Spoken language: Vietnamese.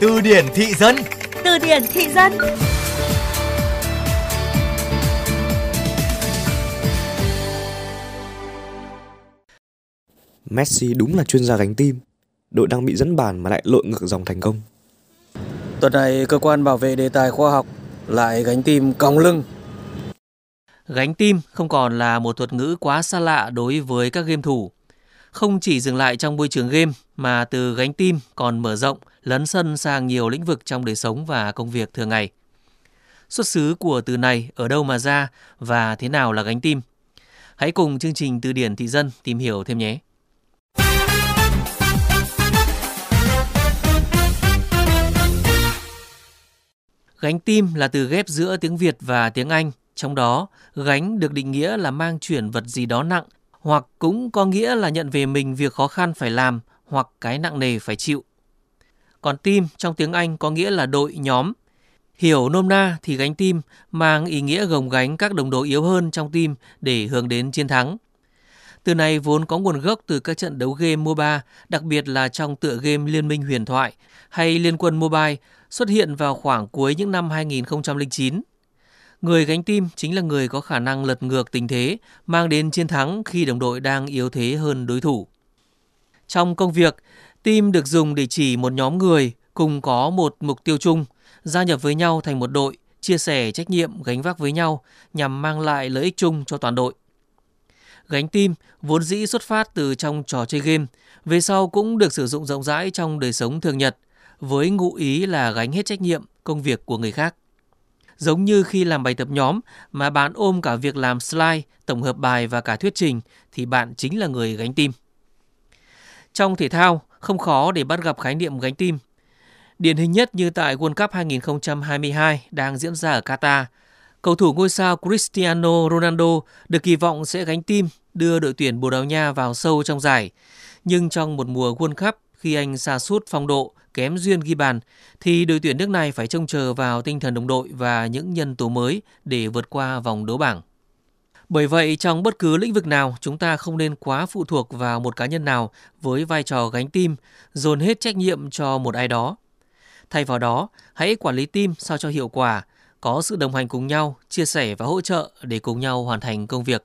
Từ điển thị dân Từ điển thị dân Messi đúng là chuyên gia gánh tim. Đội đang bị dẫn bàn mà lại lội ngược dòng thành công. Tuần này cơ quan bảo vệ đề tài khoa học lại gánh tim còng lưng. Gánh tim không còn là một thuật ngữ quá xa lạ đối với các game thủ. Không chỉ dừng lại trong môi trường game mà từ gánh tim còn mở rộng, lấn sân sang nhiều lĩnh vực trong đời sống và công việc thường ngày. Xuất xứ của từ này ở đâu mà ra và thế nào là gánh tim? Hãy cùng chương trình Từ điển thị dân tìm hiểu thêm nhé. Gánh tim là từ ghép giữa tiếng Việt và tiếng Anh, trong đó gánh được định nghĩa là mang chuyển vật gì đó nặng hoặc cũng có nghĩa là nhận về mình việc khó khăn phải làm hoặc cái nặng nề phải chịu. Còn team trong tiếng Anh có nghĩa là đội, nhóm. Hiểu nôm na thì gánh team mang ý nghĩa gồng gánh các đồng đội yếu hơn trong team để hướng đến chiến thắng. Từ này vốn có nguồn gốc từ các trận đấu game MOBA, đặc biệt là trong tựa game Liên minh huyền thoại hay Liên quân Mobile xuất hiện vào khoảng cuối những năm 2009. Người gánh tim chính là người có khả năng lật ngược tình thế, mang đến chiến thắng khi đồng đội đang yếu thế hơn đối thủ. Trong công việc, team được dùng để chỉ một nhóm người cùng có một mục tiêu chung, gia nhập với nhau thành một đội, chia sẻ trách nhiệm gánh vác với nhau nhằm mang lại lợi ích chung cho toàn đội. Gánh tim vốn dĩ xuất phát từ trong trò chơi game, về sau cũng được sử dụng rộng rãi trong đời sống thường nhật, với ngụ ý là gánh hết trách nhiệm công việc của người khác. Giống như khi làm bài tập nhóm mà bạn ôm cả việc làm slide, tổng hợp bài và cả thuyết trình thì bạn chính là người gánh tim. Trong thể thao, không khó để bắt gặp khái niệm gánh tim. Điển hình nhất như tại World Cup 2022 đang diễn ra ở Qatar, cầu thủ ngôi sao Cristiano Ronaldo được kỳ vọng sẽ gánh tim đưa đội tuyển Bồ Đào Nha vào sâu trong giải. Nhưng trong một mùa World Cup khi anh xa sút phong độ, kém duyên ghi bàn, thì đội tuyển nước này phải trông chờ vào tinh thần đồng đội và những nhân tố mới để vượt qua vòng đấu bảng. Bởi vậy, trong bất cứ lĩnh vực nào, chúng ta không nên quá phụ thuộc vào một cá nhân nào với vai trò gánh tim, dồn hết trách nhiệm cho một ai đó. Thay vào đó, hãy quản lý tim sao cho hiệu quả, có sự đồng hành cùng nhau, chia sẻ và hỗ trợ để cùng nhau hoàn thành công việc.